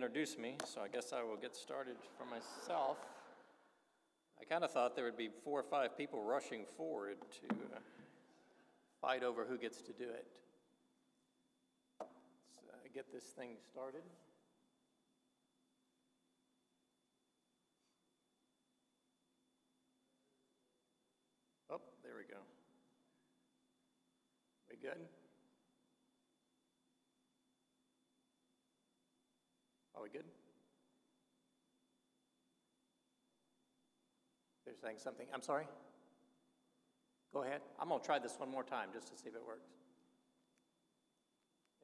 introduce me, so I guess I will get started for myself. I kind of thought there would be four or five people rushing forward to uh, fight over who gets to do it. Let's uh, get this thing started. Oh, there we go. We good? Are we good? They're saying something. I'm sorry? Go ahead. I'm going to try this one more time just to see if it works.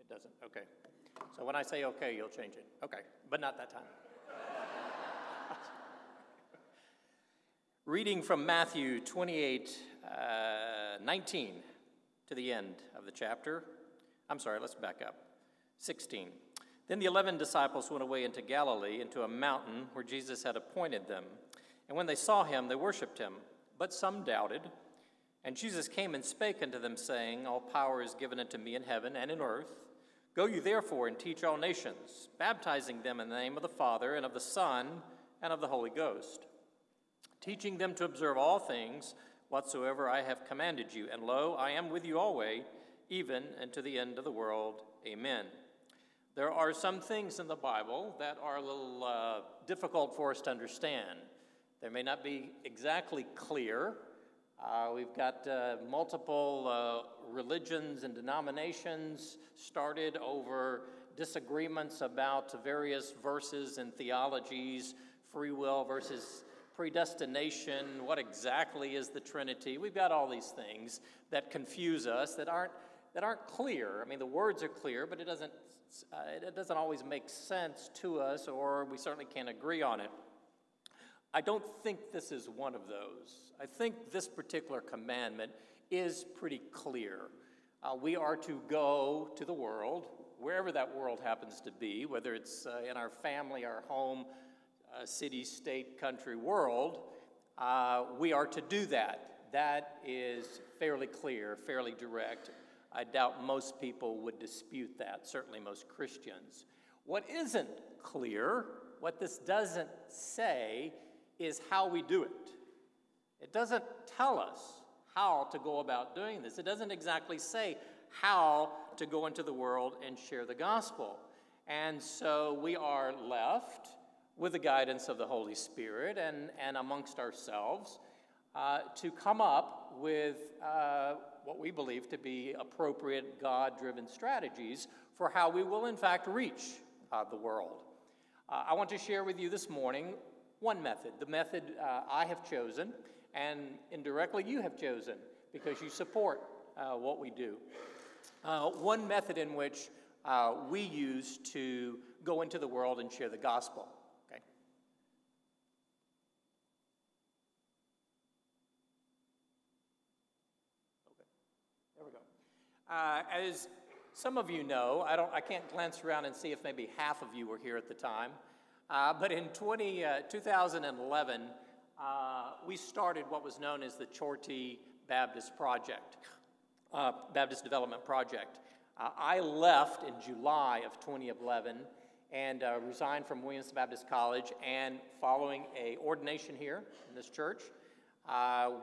It doesn't. Okay. So when I say okay, you'll change it. Okay. But not that time. Reading from Matthew 28 uh, 19 to the end of the chapter. I'm sorry, let's back up. 16. Then the eleven disciples went away into Galilee, into a mountain where Jesus had appointed them. And when they saw him, they worshipped him. But some doubted. And Jesus came and spake unto them, saying, All power is given unto me in heaven and in earth. Go you therefore and teach all nations, baptizing them in the name of the Father, and of the Son, and of the Holy Ghost, teaching them to observe all things whatsoever I have commanded you. And lo, I am with you always, even unto the end of the world. Amen. There are some things in the Bible that are a little uh, difficult for us to understand. They may not be exactly clear. Uh, we've got uh, multiple uh, religions and denominations started over disagreements about various verses and theologies, free will versus predestination, what exactly is the Trinity. We've got all these things that confuse us that aren't, that aren't clear. I mean, the words are clear, but it doesn't uh, it doesn't always make sense to us, or we certainly can't agree on it. I don't think this is one of those. I think this particular commandment is pretty clear. Uh, we are to go to the world, wherever that world happens to be, whether it's uh, in our family, our home, uh, city, state, country, world, uh, we are to do that. That is fairly clear, fairly direct, I doubt most people would dispute that, certainly most Christians. What isn't clear, what this doesn't say, is how we do it. It doesn't tell us how to go about doing this. It doesn't exactly say how to go into the world and share the gospel. And so we are left with the guidance of the Holy Spirit and, and amongst ourselves uh, to come up with uh, what we believe to be appropriate God driven strategies for how we will, in fact, reach uh, the world. Uh, I want to share with you this morning one method, the method uh, I have chosen, and indirectly you have chosen because you support uh, what we do. Uh, one method in which uh, we use to go into the world and share the gospel. Uh, as some of you know, I, don't, I can't glance around and see if maybe half of you were here at the time, uh, but in 20, uh, 2011, uh, we started what was known as the Chortí Baptist Project, uh, Baptist Development Project. Uh, I left in July of 2011 and resigned from Williams Baptist College, and following a ordination here in this church,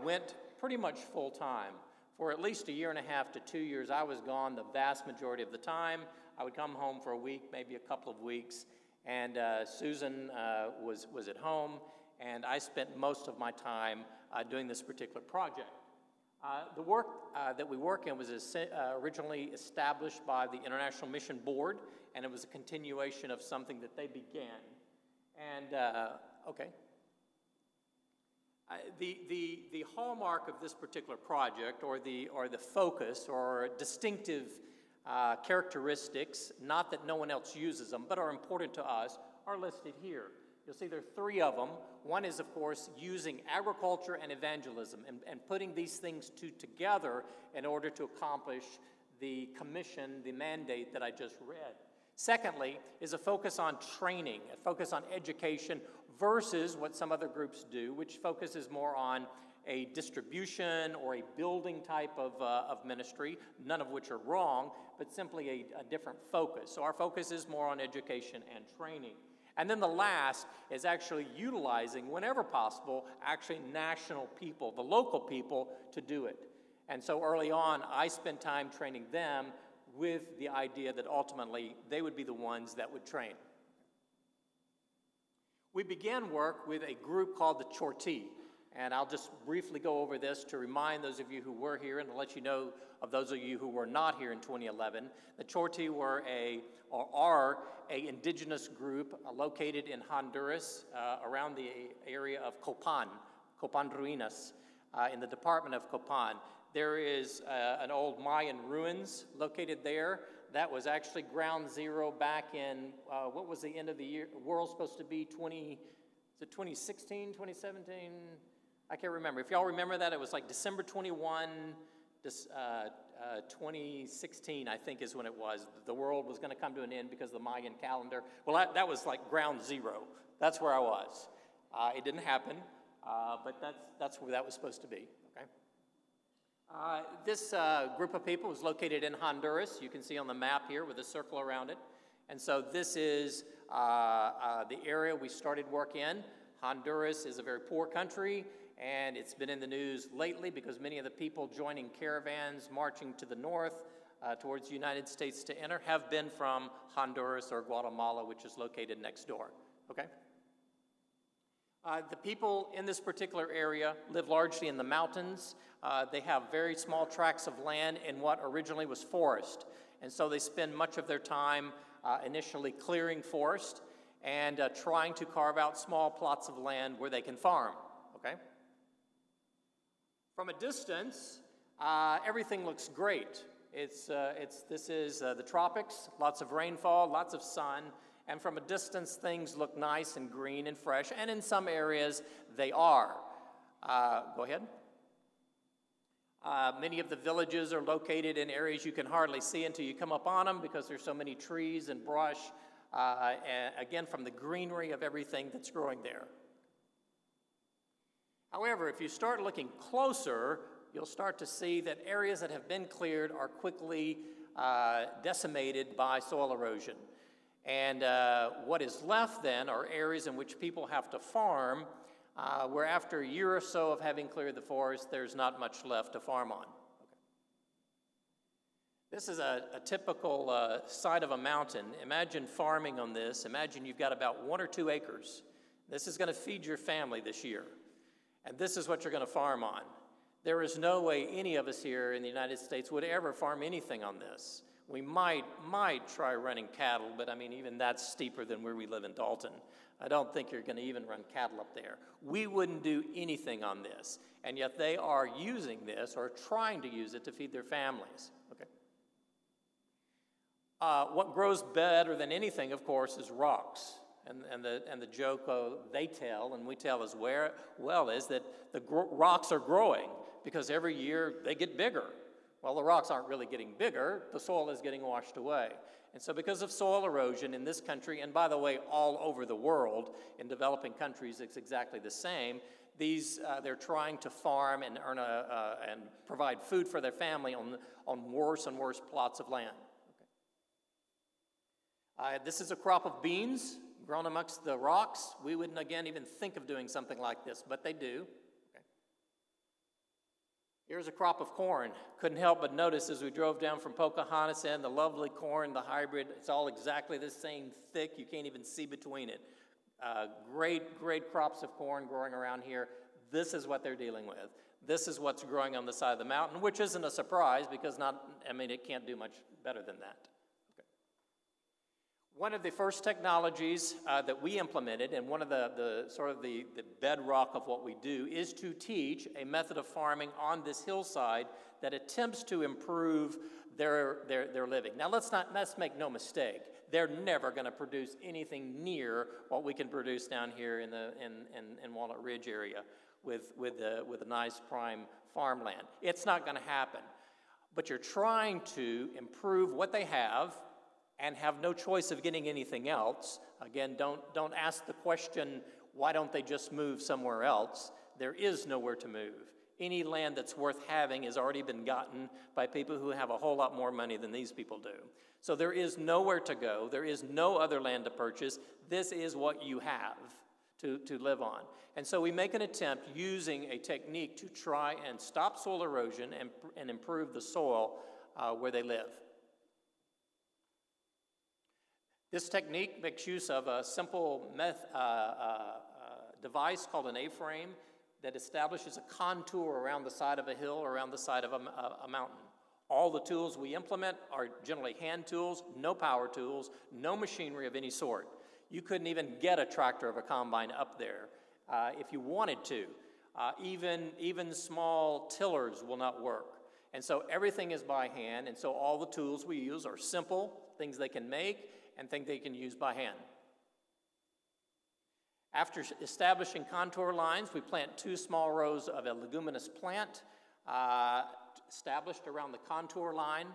went pretty much full time for at least a year and a half to two years, I was gone the vast majority of the time. I would come home for a week, maybe a couple of weeks, and uh, Susan uh, was, was at home, and I spent most of my time uh, doing this particular project. Uh, the work uh, that we work in was uh, originally established by the International Mission Board, and it was a continuation of something that they began. And, okay, the, the, the hallmark of this particular project, or the, or the focus, or distinctive uh, characteristics, not that no one else uses them, but are important to us, are listed here. You'll see there are three of them. One is, of course, using agriculture and evangelism and, and putting these things two together in order to accomplish the commission, the mandate that I just read. Secondly, is a focus on training, a focus on education versus what some other groups do, which focuses more on a distribution or a building type of, uh, of ministry, none of which are wrong, but simply a, a different focus. So our focus is more on education and training. And then the last is actually utilizing, whenever possible, actually national people, the local people, to do it. And so early on, I spent time training them with the idea that ultimately they would be the ones that would train. We began work with a group called the Chortí. And I'll just briefly go over this to remind those of you who were here and to let you know of those of you who were not here in 2011. The Chortí were a, or are a indigenous group uh, located in Honduras uh, around the area of Copan, Copan Ruinas, uh, in the department of Copan. There is uh, an old Mayan ruins located there. That was actually ground zero back in, uh, what was the end of the year, world supposed to be 20, is it 2016, 2017? I can't remember. If y'all remember that, it was like December 21, uh, uh, 2016, I think is when it was. The world was going to come to an end because of the Mayan calendar. Well, that, was like ground zero. That's where I was. Uh, it didn't happen, uh, but that's, that's where that was supposed to be. Uh, this uh, group of people was located in Honduras. You can see on the map here with a circle around it. And so this is uh, uh, the area we started work in. Honduras is a very poor country, and it's been in the news lately because many of the people joining caravans marching to the north uh, towards the United States to enter have been from Honduras or Guatemala, which is located next door. Okay? Uh, the people in this particular area live largely in the mountains. Uh, they have very small tracts of land in what originally was forest. And so they spend much of their time uh, initially clearing forest and uh, trying to carve out small plots of land where they can farm. Okay? From a distance, uh, everything looks great. It's, uh, it's, this is the tropics, lots of rainfall, lots of sun, and from a distance, things look nice and green and fresh, and in some areas, they are. Uh, go ahead. Uh, many of the villages are located in areas you can hardly see until you come up on them because there's so many trees and brush, uh, and again, from the greenery of everything that's growing there. However, if you start looking closer, you'll start to see that areas that have been cleared are quickly uh, decimated by soil erosion. And uh, what is left then are areas in which people have to farm, uh, where after a year or so of having cleared the forest, there's not much left to farm on. Okay. This is a, a typical uh, side of a mountain. Imagine farming on this. Imagine you've got about one or two acres. This is going to feed your family this year. And this is what you're going to farm on. There is no way any of us here in the United States would ever farm anything on this. We might, might try running cattle, but I mean, even that's steeper than where we live in Dalton. I don't think you're going to even run cattle up there. We wouldn't do anything on this, and yet they are using this or trying to use it to feed their families. Okay. Uh, what grows better than anything, of course, is rocks. And, and, the, and the joke uh, they tell, and we tell as well, is that the gro- rocks are growing because every year they get bigger. Well, the rocks aren't really getting bigger, the soil is getting washed away. And so, because of soil erosion in this country, and by the way, all over the world, in developing countries, it's exactly the same. These, uh, they're trying to farm and earn a, uh, and provide food for their family on, on worse and worse plots of land. Okay. Uh, this is a crop of beans grown amongst the rocks. We wouldn't, again, even think of doing something like this, but they do. Here's a crop of corn. Couldn't help but notice as we drove down from Pocahontas and the lovely corn, the hybrid, it's all exactly the same thick. You can't even see between it. Uh, great, great crops of corn growing around here. This is what they're dealing with. This is what's growing on the side of the mountain, which isn't a surprise because not, I mean, it can't do much better than that. One of the first technologies uh, that we implemented, and one of the, the sort of the, the bedrock of what we do, is to teach a method of farming on this hillside that attempts to improve their, their, their living. Now, let's, not, let's make no mistake. They're never going to produce anything near what we can produce down here in the in, in, in Walnut Ridge area with, with, the, with a nice prime farmland. It's not going to happen. But you're trying to improve what they have and have no choice of getting anything else. Again, don't, don't ask the question, why don't they just move somewhere else? there is nowhere to move. Any land that's worth having has already been gotten by people who have a whole lot more money than these people do. So there is nowhere to go. There is no other land to purchase. This is what you have to, to live on. And so we make an attempt using a technique to try and stop soil erosion and, and improve the soil uh, where they live. This technique makes use of a simple meth, uh, uh, uh device called an A frame that establishes a contour around the side of a hill or around the side of a, a, a mountain. All the tools we implement are generally hand tools, no power tools, no machinery of any sort. You couldn't even get a tractor of a combine up there uh, if you wanted to. Uh, even, even small tillers will not work. And so everything is by hand, and so all the tools we use are simple, things they can make, and think they can use by hand. After establishing contour lines, we plant two small rows of a leguminous plant uh, established around the contour line.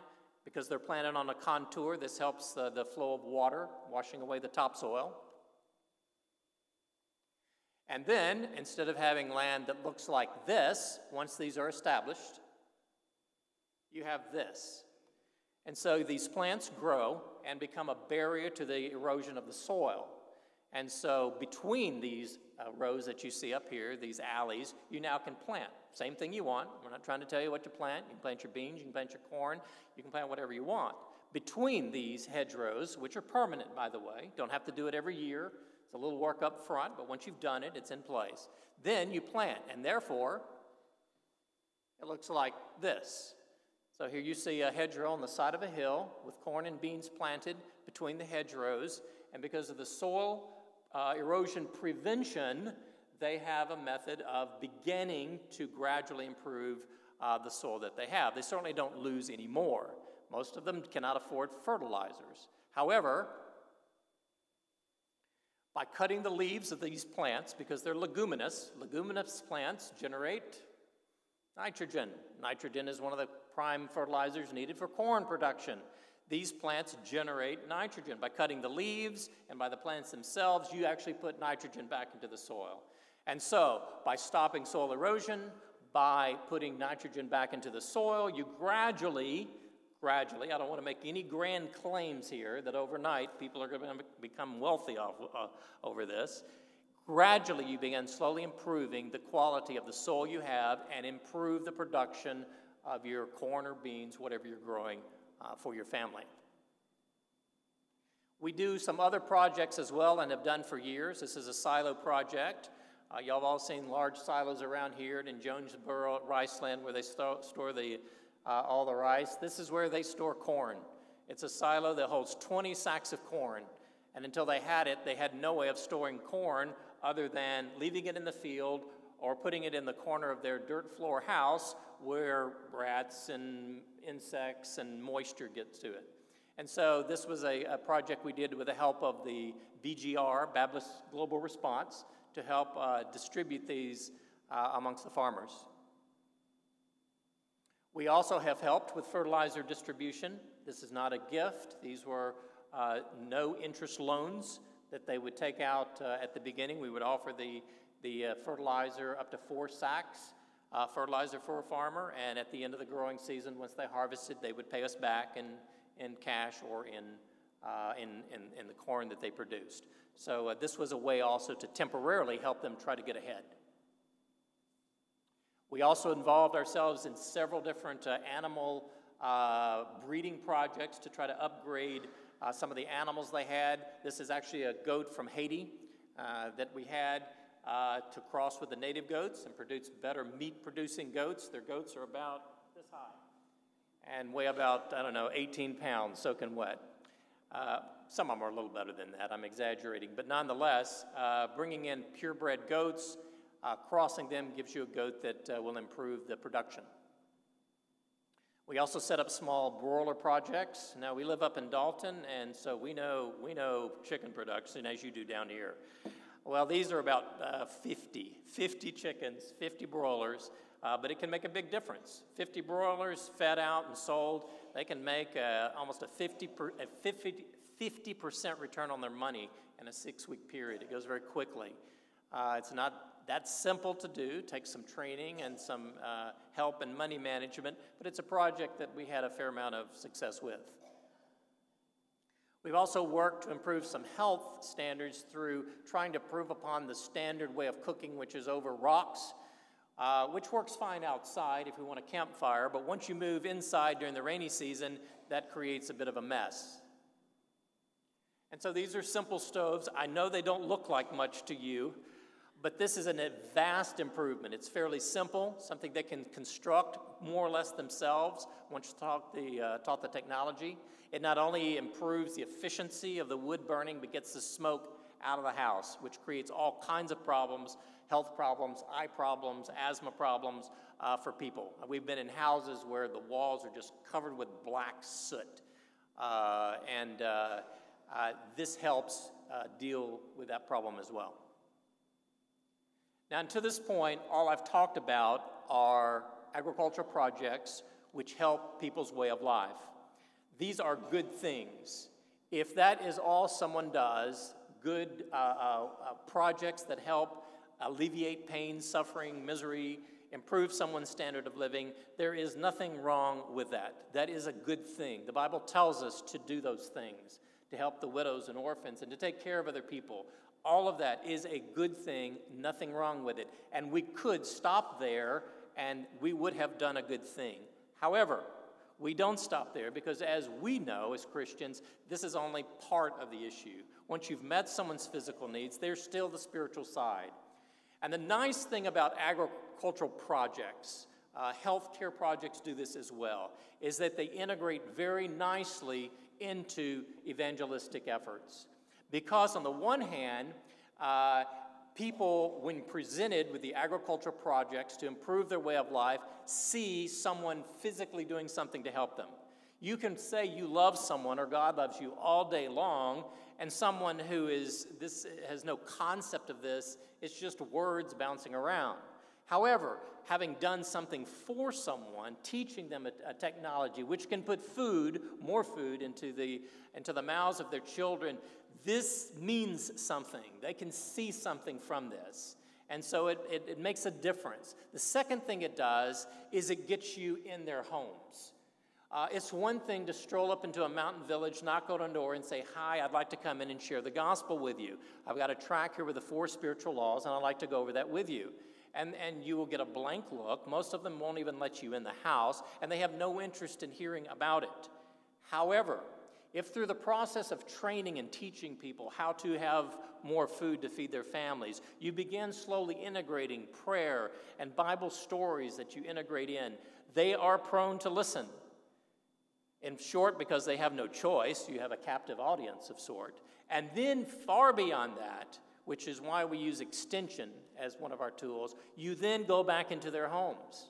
Because they're planted on a contour, this helps the, the flow of water, washing away the topsoil. And then, instead of having land that looks like this, once these are established, you have this. And so these plants grow and become a barrier to the erosion of the soil. And so between these uh, rows that you see up here, these alleys, you now can plant. Same thing you want. We're not trying to tell you what to plant. You can plant your beans, you can plant your corn, you can plant whatever you want. Between these hedgerows, which are permanent, by the way, don't have to do it every year. It's a little work up front, but once you've done it, it's in place. Then you plant, and therefore, it looks like this. So here you see a hedgerow on the side of a hill with corn and beans planted between the hedgerows, and because of the soil uh, erosion prevention, they have a method of beginning to gradually improve uh, the soil that they have. They certainly don't lose any more. Most of them cannot afford fertilizers. However, by cutting the leaves of these plants, because they're leguminous, leguminous plants generate nitrogen. Nitrogen is one of the prime fertilizers needed for corn production. These plants generate nitrogen. By cutting the leaves and by the plants themselves, you actually put nitrogen back into the soil. And so, by stopping soil erosion, by putting nitrogen back into the soil, you gradually, gradually, I don't want to make any grand claims here that overnight people are going to become wealthy off, uh, over this. Gradually, you begin slowly improving the quality of the soil you have and improve the production of your corn or beans, whatever you're growing uh, for your family. We do some other projects as well and have done for years. This is a silo project. Uh, y'all have all seen large silos around here in Jonesboro, Riceland, where they sto- store the, uh, all the rice. This is where they store corn. It's a silo that holds 20 sacks of corn. And until they had it, they had no way of storing corn other than leaving it in the field or putting it in the corner of their dirt floor house where rats and insects and moisture gets to it. And so this was a, a, project we did with the help of the BGR, Baptist Global Response, to help uh, distribute these uh, amongst the farmers. We also have helped with fertilizer distribution. This is not a gift. These were uh, no interest loans that they would take out uh, at the beginning. We would offer the, the uh, fertilizer up to four sacks uh, fertilizer for a farmer, and at the end of the growing season, once they harvested, they would pay us back in, in cash or in, uh, in, in, in, the corn that they produced. So uh, this was a way also to temporarily help them try to get ahead. We also involved ourselves in several different uh, animal uh, breeding projects to try to upgrade some of the animals they had. This is actually a goat from Haiti that we had uh, to cross with the native goats and produce better meat producing goats. Their goats are about this high and weigh about, I don't know, 18 pounds soaking wet. Uh, some of them are a little better than that, I'm exaggerating, but nonetheless, uh, bringing in purebred goats, uh, crossing them gives you a goat that uh, will improve the production. We also set up small broiler projects. Now we live up in Dalton, and so we know we know chicken production as you do down here. Well, these are about uh, 50, 50 chickens, 50 broilers, uh, but it can make a big difference. 50 broilers fed out and sold, they can make uh, almost a 50, per, a 50, 50% return on their money in a six week period. It goes very quickly. Uh, it's not that simple to do, takes some training and some uh, help and money management, but it's a project that we had a fair amount of success with. We've also worked to improve some health standards through trying to improve upon the standard way of cooking, which is over rocks, uh, which works fine outside if we want a campfire, but once you move inside during the rainy season, that creates a bit of a mess. And so these are simple stoves. I know they don't look like much to you, but this is a vast improvement. It's fairly simple, something they can construct more or less themselves once you taught the, uh, taught the technology. It not only improves the efficiency of the wood burning, but gets the smoke out of the house, which creates all kinds of problems health problems, eye problems, asthma problems uh, for people. We've been in houses where the walls are just covered with black soot. Uh, and uh, uh this helps uh, deal with that problem as well. Now, to this point, all I've talked about are agricultural projects which help people's way of life. These are good things. If that is all someone does, good uh, uh, uh, projects that help alleviate pain, suffering, misery, improve someone's standard of living, there is nothing wrong with that. That is a good thing. The Bible tells us to do those things, to help the widows and orphans, and to take care of other people. All of that is a good thing, nothing wrong with it. And we could stop there and we would have done a good thing. However, we don't stop there because, as we know as Christians, this is only part of the issue. Once you've met someone's physical needs, there's still the spiritual side. And the nice thing about agricultural projects, uh, healthcare projects do this as well, is that they integrate very nicely into evangelistic efforts. Because, on the one hand, uh, people, when presented with the agricultural projects to improve their way of life, see someone physically doing something to help them. You can say you love someone or God loves you all day long, and someone who is this has no concept of this, it's just words bouncing around. However, having done something for someone, teaching them a, a, technology which can put food, more food, into the, into the mouths of their children, this means something. They can see something from this. And so it, it, it, makes a difference. The second thing it does is it gets you in their homes. Uh, it's one thing to stroll up into a mountain village, knock on a door, and say, Hi, I'd like to come in and share the gospel with you. I've got a track here with the four spiritual laws, and I'd like to go over that with you. And, and you will get a blank look. Most of them won't even let you in the house, and they have no interest in hearing about it. However, if through the process of training and teaching people how to have more food to feed their families, you begin slowly integrating prayer and Bible stories that you integrate in, they are prone to listen. In short, because they have no choice, you have a captive audience of sort. And then, far beyond that, which is why we use extension as one of our tools, you then go back into their homes.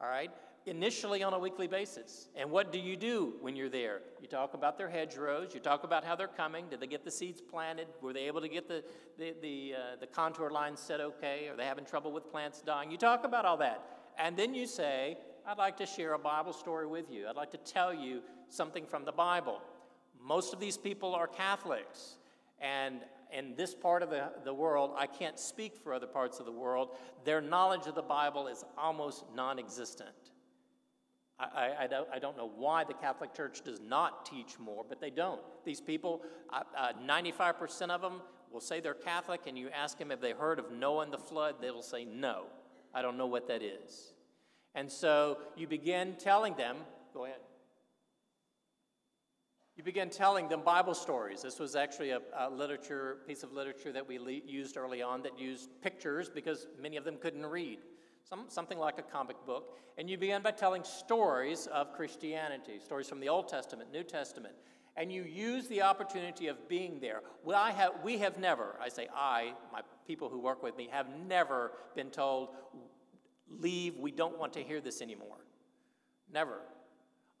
All right? initially on a weekly basis. And what do you do when you're there? You talk about their hedgerows, you talk about how they're coming. Did they get the seeds planted? Were they able to get the, the, the, uh, the contour lines set okay? Are they having trouble with plants dying? You talk about all that. And then you say, I'd like to share a Bible story with you. I'd like to tell you something from the Bible. Most of these people are Catholics. And in this part of the, the world, I can't speak for other parts of the world, their knowledge of the Bible is almost non existent. I, I, don't, I don't know why the Catholic Church does not teach more, but they don't. These people, uh, uh, 95% of them will say they're Catholic, and you ask them if they heard of Noah and the flood, they will say, No, I don't know what that is. And so you begin telling them, go ahead. You begin telling them Bible stories. This was actually a, a literature piece of literature that we le- used early on that used pictures because many of them couldn't read some, something like a comic book, and you begin by telling stories of Christianity, stories from the Old Testament, New Testament, and you use the opportunity of being there. Well, I have, we have never, I say I, my people who work with me, have never been told, leave, we don't want to hear this anymore. Never.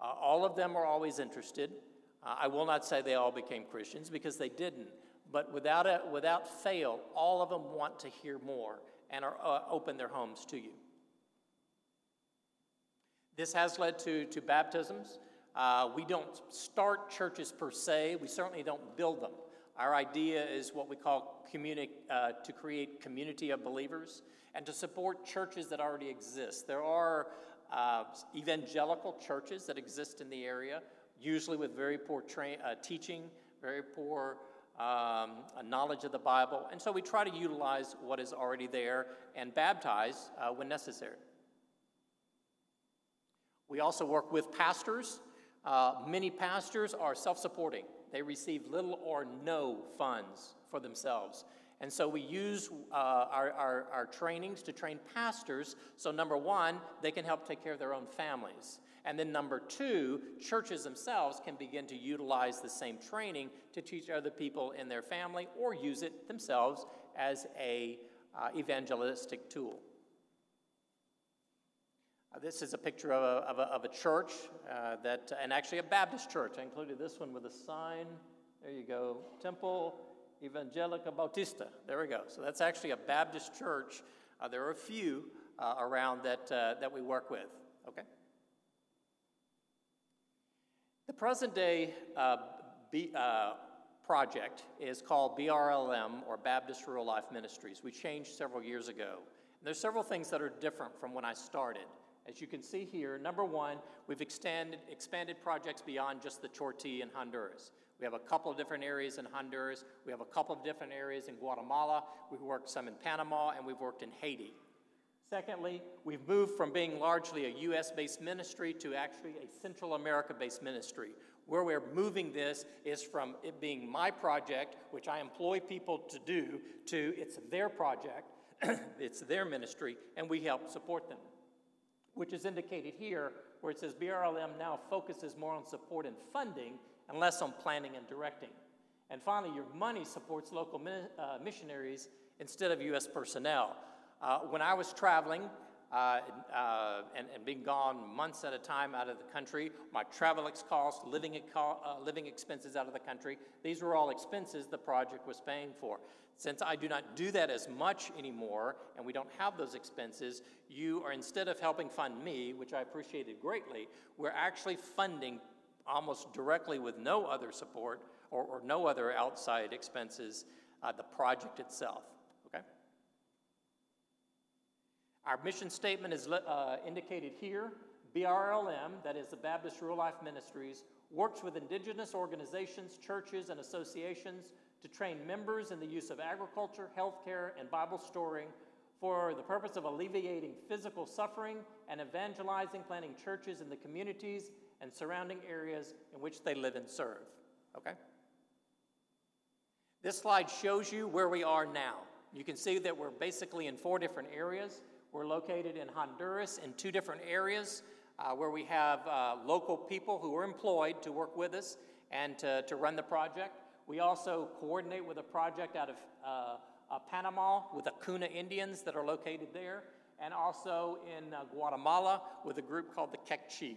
Uh, all of them are always interested. Uh, I will not say they all became Christians because they didn't, but without, a, without fail, all of them want to hear more and are, uh, open their homes to you. This has led to, to baptisms. Uh, we don't start churches per se, we certainly don't build them. Our idea is what we call communi- uh, to create community of believers and to support churches that already exist. There are uh, evangelical churches that exist in the area, usually with very poor tra- uh, teaching, very poor um, knowledge of the Bible. And so we try to utilize what is already there and baptize uh, when necessary. We also work with pastors. Uh, many pastors are self supporting, they receive little or no funds for themselves. And so we use uh, our, our, our, trainings to train pastors. So, number one, they can help take care of their own families. And then, number two, churches themselves can begin to utilize the same training to teach other people in their family or use it themselves as a uh, evangelistic tool. Uh, this is a picture of a, of a, of a church uh, that, and actually a Baptist church. I included this one with a sign. There you go, Temple Evangelica Bautista. There we go. So that's actually a Baptist church. Uh, there are a few uh, around that, uh, that we work with. Okay? The present day uh, B, uh, project is called BRLM, or Baptist Rural Life Ministries. We changed several years ago. And there's several things that are different from when I started. As you can see here, number one, we've extended, expanded projects beyond just the Chortí in Honduras. We have a couple of different areas in Honduras. We have a couple of different areas in Guatemala. We've worked some in Panama, and we've worked in Haiti. Secondly, we've moved from being largely a US based ministry to actually a Central America based ministry. Where we're moving this is from it being my project, which I employ people to do, to it's their project, it's their ministry, and we help support them. Which is indicated here, where it says BRLM now focuses more on support and funding and less on planning and directing. And finally, your money supports local uh, missionaries instead of U.S. personnel. Uh, when I was traveling uh, uh, and, and, being gone months at a time out of the country, my travel costs, living, uh, living expenses out of the country, these were all expenses the project was paying for. Since I do not do that as much anymore and we don't have those expenses, you are instead of helping fund me, which I appreciated greatly, we're actually funding almost directly with no other support or, or no other outside expenses uh, the project itself. Okay? Our mission statement is uh, indicated here. BRLM, that is the Baptist Rural Life Ministries, works with indigenous organizations, churches, and associations to train members in the use of agriculture, healthcare, and Bible storying for the purpose of alleviating physical suffering and evangelizing, planting churches in the communities and surrounding areas in which they live and serve. Okay? This slide shows you where we are now. You can see that we're basically in four different areas. We're located in Honduras in two different areas uh, where we have uh, local people who are employed to work with us and to, to run the project. We also coordinate with a project out of uh, uh Panama with the Kuna Indians that are located there, and also in uh, Guatemala with a group called the Kekchi.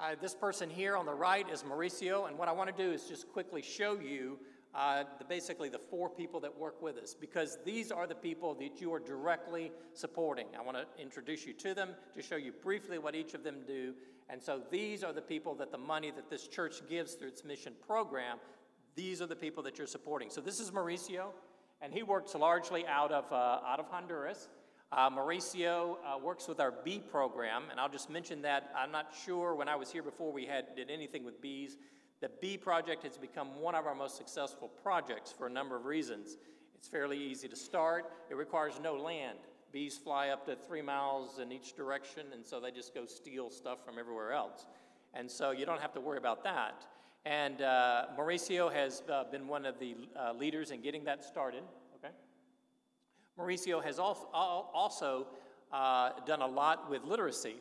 Uh, this person here on the right is Mauricio, and what I want to do is just quickly show you uh, the, basically the four people that work with us because these are the people that you are directly supporting. I want to introduce you to them to show you briefly what each of them do. And so these are the people that the money that this church gives through its mission program, these are the people that you're supporting. So this is Mauricio, and he works largely out of, uh, out of Honduras. Uh, Mauricio uh, works with our bee program, and I'll just mention that I'm not sure when I was here before we had did anything with bees. The bee project has become one of our most successful projects for a number of reasons. It's fairly easy to start. It requires no land. Bees fly up to three miles in each direction, and so they just go steal stuff from everywhere else. And so you don't have to worry about that. And uh, Mauricio has uh, been one of the uh, leaders in getting that started. Mauricio has also uh, done a lot with literacy.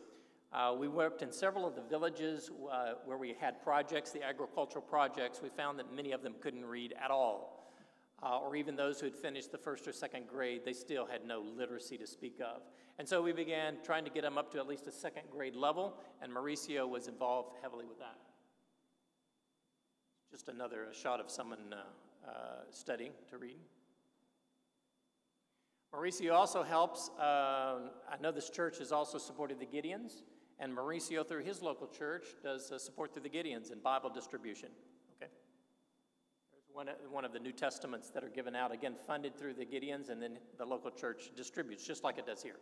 Uh, we worked in several of the villages uh, where we had projects, the agricultural projects. We found that many of them couldn't read at all. Or even those who had finished the first or second grade, they still had no literacy to speak of. And so we began trying to get them up to at least a second grade level, and Mauricio was involved heavily with that. Just another shot of someone studying to read. Mauricio also helps. Uh, I know this church has also supported the Gideons, And Mauricio, through his local church, does uh, support through the Gideons in Bible distribution. Okay? There's one, one of the New Testaments that are given out, again, funded through the Gideons, and then the local church distributes, just like it does here.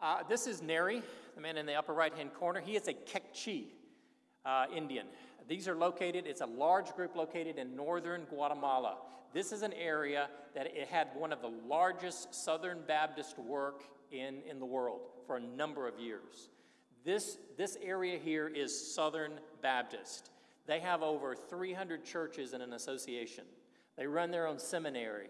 Uh, this is Neri, the man in the upper right hand corner. He is a Kekchi uh, Indian. These are located, it's a large group located in northern Guatemala. This is an area that it had one of the largest Southern Baptist work in, in the world for a number of years. This, this area here is Southern Baptist. They have over 300 churches in an association. They run their own seminary.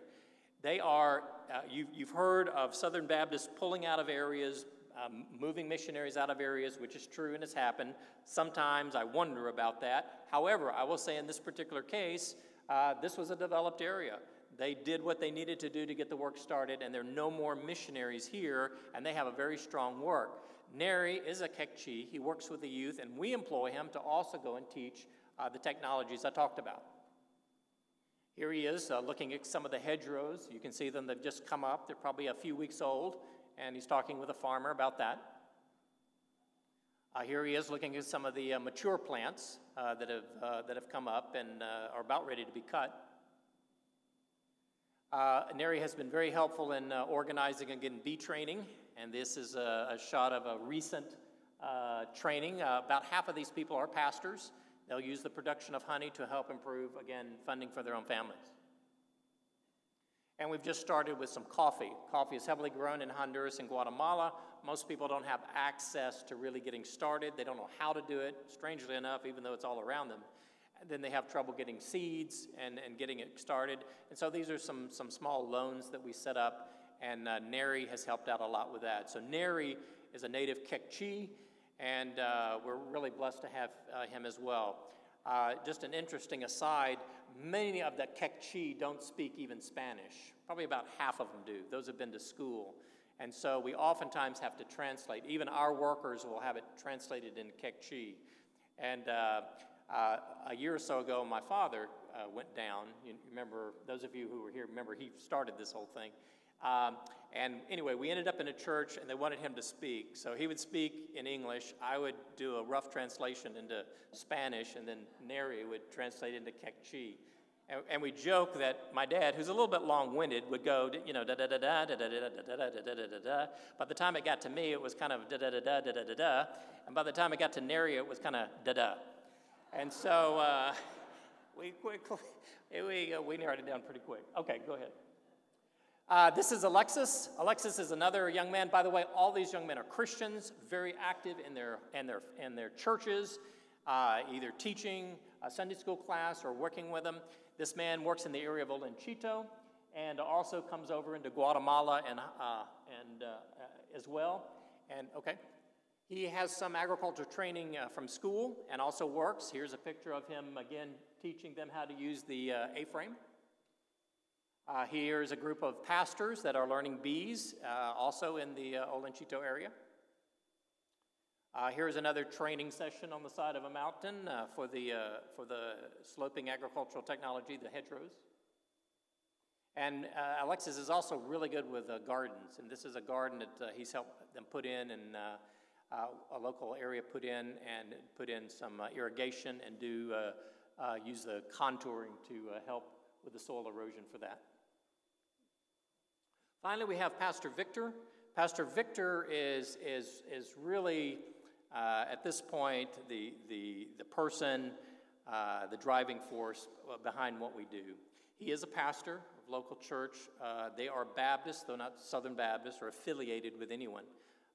They are, uh, you, you've heard of Southern Baptists pulling out of areas, um, moving missionaries out of areas, which is true and has happened. Sometimes I wonder about that. However, I will say in this particular case, uh, this was a developed area. They did what they needed to do to get the work started, and there are no more missionaries here, and they have a very strong work. Neri is a Kekchi. He works with the youth, and we employ him to also go and teach uh, the technologies I talked about. Here he is uh, looking at some of the hedgerows. You can see them, they've just come up. They're probably a few weeks old and he's talking with a farmer about that. Uh, here he is looking at some of the uh, mature plants uh, that, have, uh, that have come up and uh, are about ready to be cut. Uh, Neri has been very helpful in organizing again bee training, and this is a, a shot of a recent training. about half of these people are pastors. They'll use the production of honey to help improve, again, funding for their own families. And we've just started with some coffee. Coffee is heavily grown in Honduras and Guatemala. Most people don't have access to really getting started. They don't know how to do it, strangely enough, even though it's all around them. And then they have trouble getting seeds and, and getting it started. And so these are some, some small loans that we set up, and uh, Neri has helped out a lot with that. So Neri is a native Kekchi, and uh, we're really blessed to have uh, him as well. Uh, just an interesting aside many of the Kekchi don't speak even Spanish. Probably about half of them do. Those have been to school. And so we oftentimes have to translate. Even our workers will have it translated in Kekchi. And uh, uh, a year or so ago, my father uh, went down. You remember, those of you who were here, remember he started this whole thing. Um, and anyway, we ended up in a church and they wanted him to speak. So he would speak in English. I would do a rough translation into Spanish, and then Neri would translate into Kekchi. And, and we joke that my dad, who's a little bit long winded, would go, you know, da da da da da da da da da da da da da. By the time it got to me, it was kind of da da da da da da da da. And by the time it got to Neri, it was kind of da da. And so uh, we quickly, we, we narrowed it down pretty quick. Okay, go ahead. Uh, this is Alexis. Alexis is another young man. By the way, all these young men are Christians, very active in their, in their, in their churches, uh, either teaching a Sunday school class or working with them. This man works in the area of Olanchito and also comes over into Guatemala and, uh, and uh, uh, as well. And okay, he has some agriculture training uh, from school and also works. Here's a picture of him again teaching them how to use the A-frame. Uh, here is a group of pastors that are learning bees, uh, also in the uh, Olanchito area. Uh, here's another training session on the side of a mountain uh, for, the, uh, for the sloping agricultural technology, the hedgerows. And Alexis is also really good with gardens, and this is a garden that he's helped them put in and a local area put in and put in some irrigation and do use the contouring to help with the soil erosion for that. Finally, we have Pastor Victor. Pastor Victor is, is, is really, uh, at this point, the, the, the person, uh, the driving force behind what we do. He is a pastor of local church. Uh, they are Baptist, though not Southern Baptist or affiliated with anyone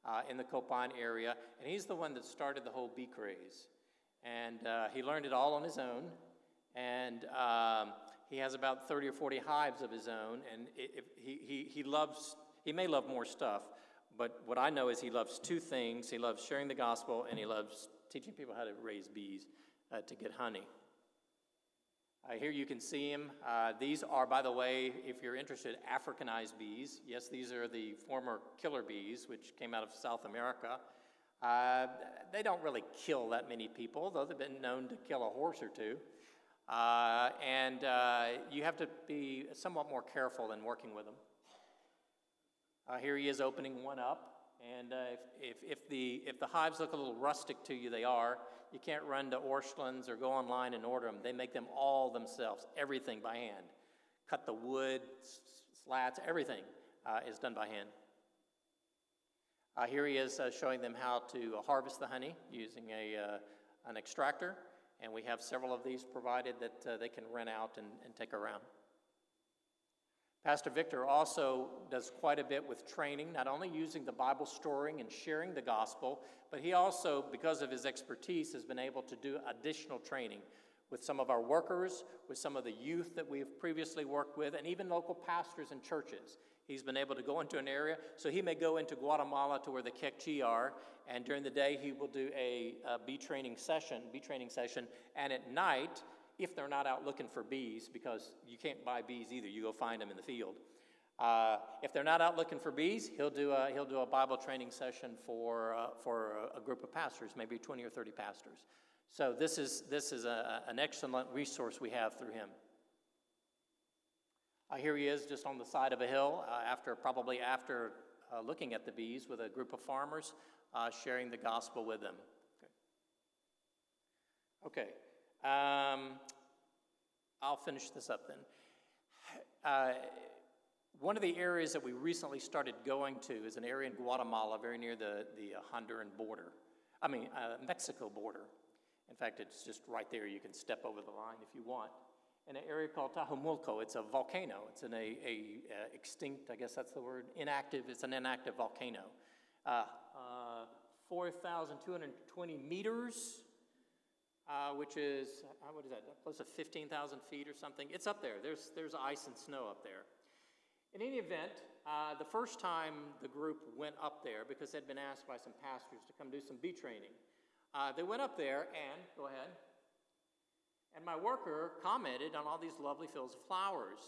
uh, in the Copan area. And he's the one that started the whole bee craze. And uh, he learned it all on his own. And um, he has about 30 or 40 hives of his own, and he, he, he loves, he may love more stuff, but what I know is he loves two things. He loves sharing the gospel, and he loves teaching people how to raise bees uh, to get honey. Uh, here you can see him. Uh, these are, by the way, if you're interested, Africanized bees. Yes, these are the former killer bees, which came out of South America. Uh, they don't really kill that many people, though they've been known to kill a horse or two. Uh, and uh, you have to be somewhat more careful in working with them. Uh, here he is opening one up. And uh, if, if, if, the, if the hives look a little rustic to you, they are. You can't run to Orscheln's or go online and order them. They make them all themselves, everything by hand. Cut the wood, slats, everything uh, is done by hand. Uh, here he is showing them how to harvest the honey using a, an extractor, and we have several of these provided that uh, they can rent out and, and take around. Pastor Victor also does quite a bit with training, not only using the Bible storying and sharing the gospel, but he also, because of his expertise, has been able to do additional training with some of our workers, with some of the youth that we've previously worked with, and even local pastors and churches. He's been able to go into an area, so he may go into Guatemala to where the Kekchi are, and during the day he will do a, a bee training session, bee training session, and at night if they're not out looking for bees, because you can't buy bees either. You go find them in the field. Uh, if they're not out looking for bees, he'll do a, he'll do a Bible training session for, uh, for a, a, group of pastors, maybe 20 or 30 pastors. So this is, this is a, an excellent resource we have through him. Uh, here he is just on the side of a hill, uh, after probably after uh, looking at the bees with a group of farmers, uh, sharing the gospel with them. Okay. okay. Um, I'll finish this up then. Uh, one of the areas that we recently started going to is an area in Guatemala, very near the, the Honduran border. I mean, uh, Mexico border. In fact, it's just right there. You can step over the line if you want. In an area called Tajumulco, it's a volcano. It's an a, a uh, extinct, I guess that's the word, inactive. It's an inactive volcano. Uh, uh 4,220 meters uh, which is, uh, what is that, close to 15,000 feet or something. It's up there. There's, there's ice and snow up there. In any event, uh, the first time the group went up there, because they'd been asked by some pastors to come do some bee training, they went up there and, go ahead, and my worker commented on all these lovely fields of flowers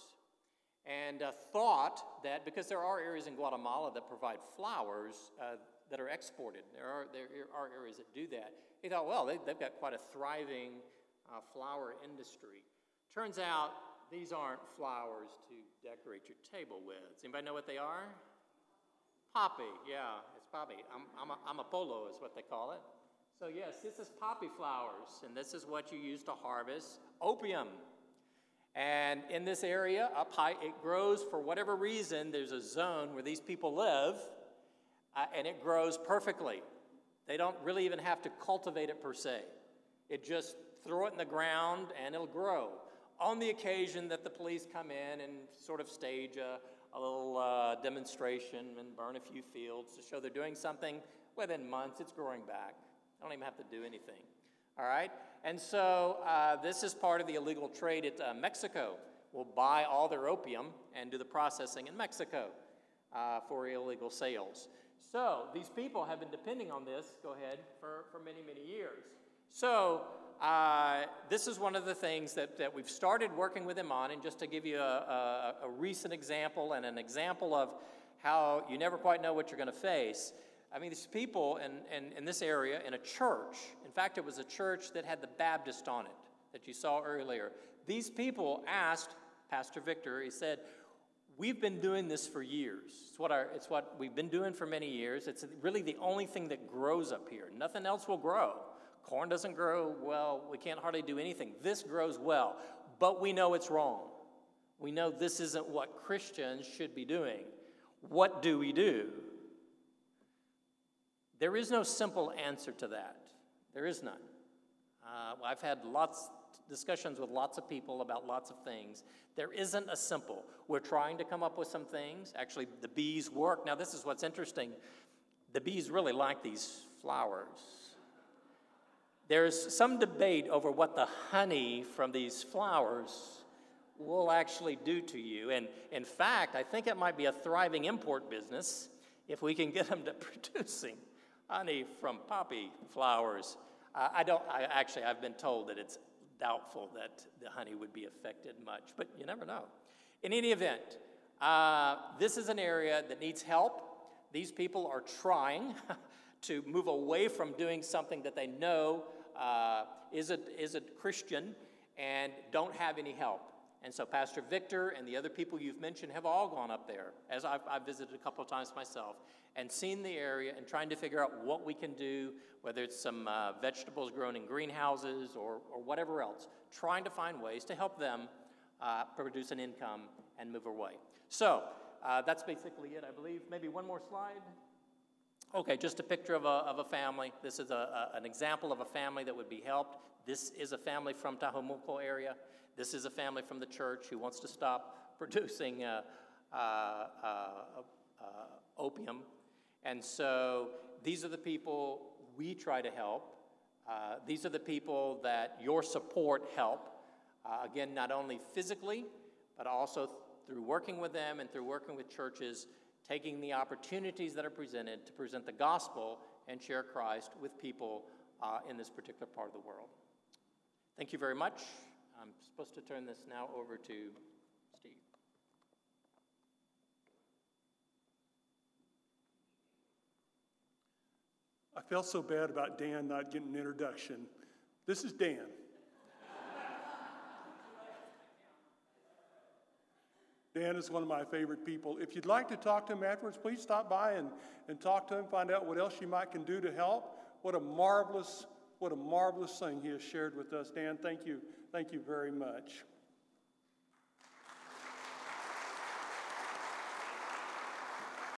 and uh, thought that because there are areas in Guatemala that provide flowers uh, that are exported, there are, there are areas that do that. He thought, well, they, have got quite a thriving uh, flower industry. Turns out these aren't flowers to decorate your table with. Does anybody know what they are? Poppy, yeah, it's poppy. I'm, I'm, a, polo, is what they call it. So, yes, this is poppy flowers, and this is what you use to harvest opium. And in this area, up high, it grows for whatever reason. There's a zone where these people live, uh, and it grows perfectly. They don't really even have to cultivate it per se. It just throw it in the ground and it'll grow. On the occasion that the police come in and sort of stage a, a little uh, demonstration and burn a few fields to show they're doing something, within months it's growing back. They don't even have to do anything. All right? And so uh, this is part of the illegal trade at uh, Mexico. Will buy all their opium and do the processing in Mexico uh, for illegal sales. So these people have been depending on this, go ahead, for, for many, many years. So uh, this is one of the things that, that we've started working with him on. And just to give you a, a, a recent example and an example of how you never quite know what you're going to face. I mean, these people in, in, in this area, in a church, in fact, it was a church that had the Baptist on it that you saw earlier. These people asked Pastor Victor, he said, We've been doing this for years. It's what, our, it's what we've been doing for many years. It's really the only thing that grows up here. Nothing else will grow. Corn doesn't grow well. We can't hardly do anything. This grows well, but we know it's wrong. We know this isn't what Christians should be doing. What do we do? There is no simple answer to that. There is none. Uh, I've had lots discussions with lots of people about lots of things. There isn't a simple. We're trying to come up with some things. Actually, the bees work. Now, this is what's interesting. The bees really like these flowers. There's some debate over what the honey from these flowers will actually do to you. And in fact, I think it might be a thriving import business if we can get them to producing honey from poppy flowers. Uh, I don't, I actually, I've been told that it's doubtful that the honey would be affected much, but you never know. In any event, uh, this is an area that needs help. These people are trying to move away from doing something that they know uh, is, a, is a Christian and don't have any help. And so Pastor Victor and the other people you've mentioned have all gone up there, as I've, I've, visited a couple of times myself, and seen the area and trying to figure out what we can do, whether it's some uh, vegetables grown in greenhouses or, or whatever else, trying to find ways to help them uh, produce an income and move away. So uh, that's basically it, I believe. Maybe one more slide. Okay, just a picture of a, of a family. This is a, a, an example of a family that would be helped. This is a family from Tajumulco area. This is a family from the church who wants to stop producing uh, uh, uh, uh, opium. And so these are the people we try to help. Uh, these are the people that your support help. Uh, again, not only physically, but also through working with them and through working with churches, taking the opportunities that are presented to present the gospel and share Christ with people uh, in this particular part of the world. Thank you very much. I'm supposed to turn this now over to Steve. I felt so bad about Dan not getting an introduction. This is Dan. Dan is one of my favorite people. If you'd like to talk to him afterwards, please stop by and, and talk to him, find out what else you might can do to help. What a marvelous, what a marvelous thing he has shared with us. Dan, thank you Thank you very much.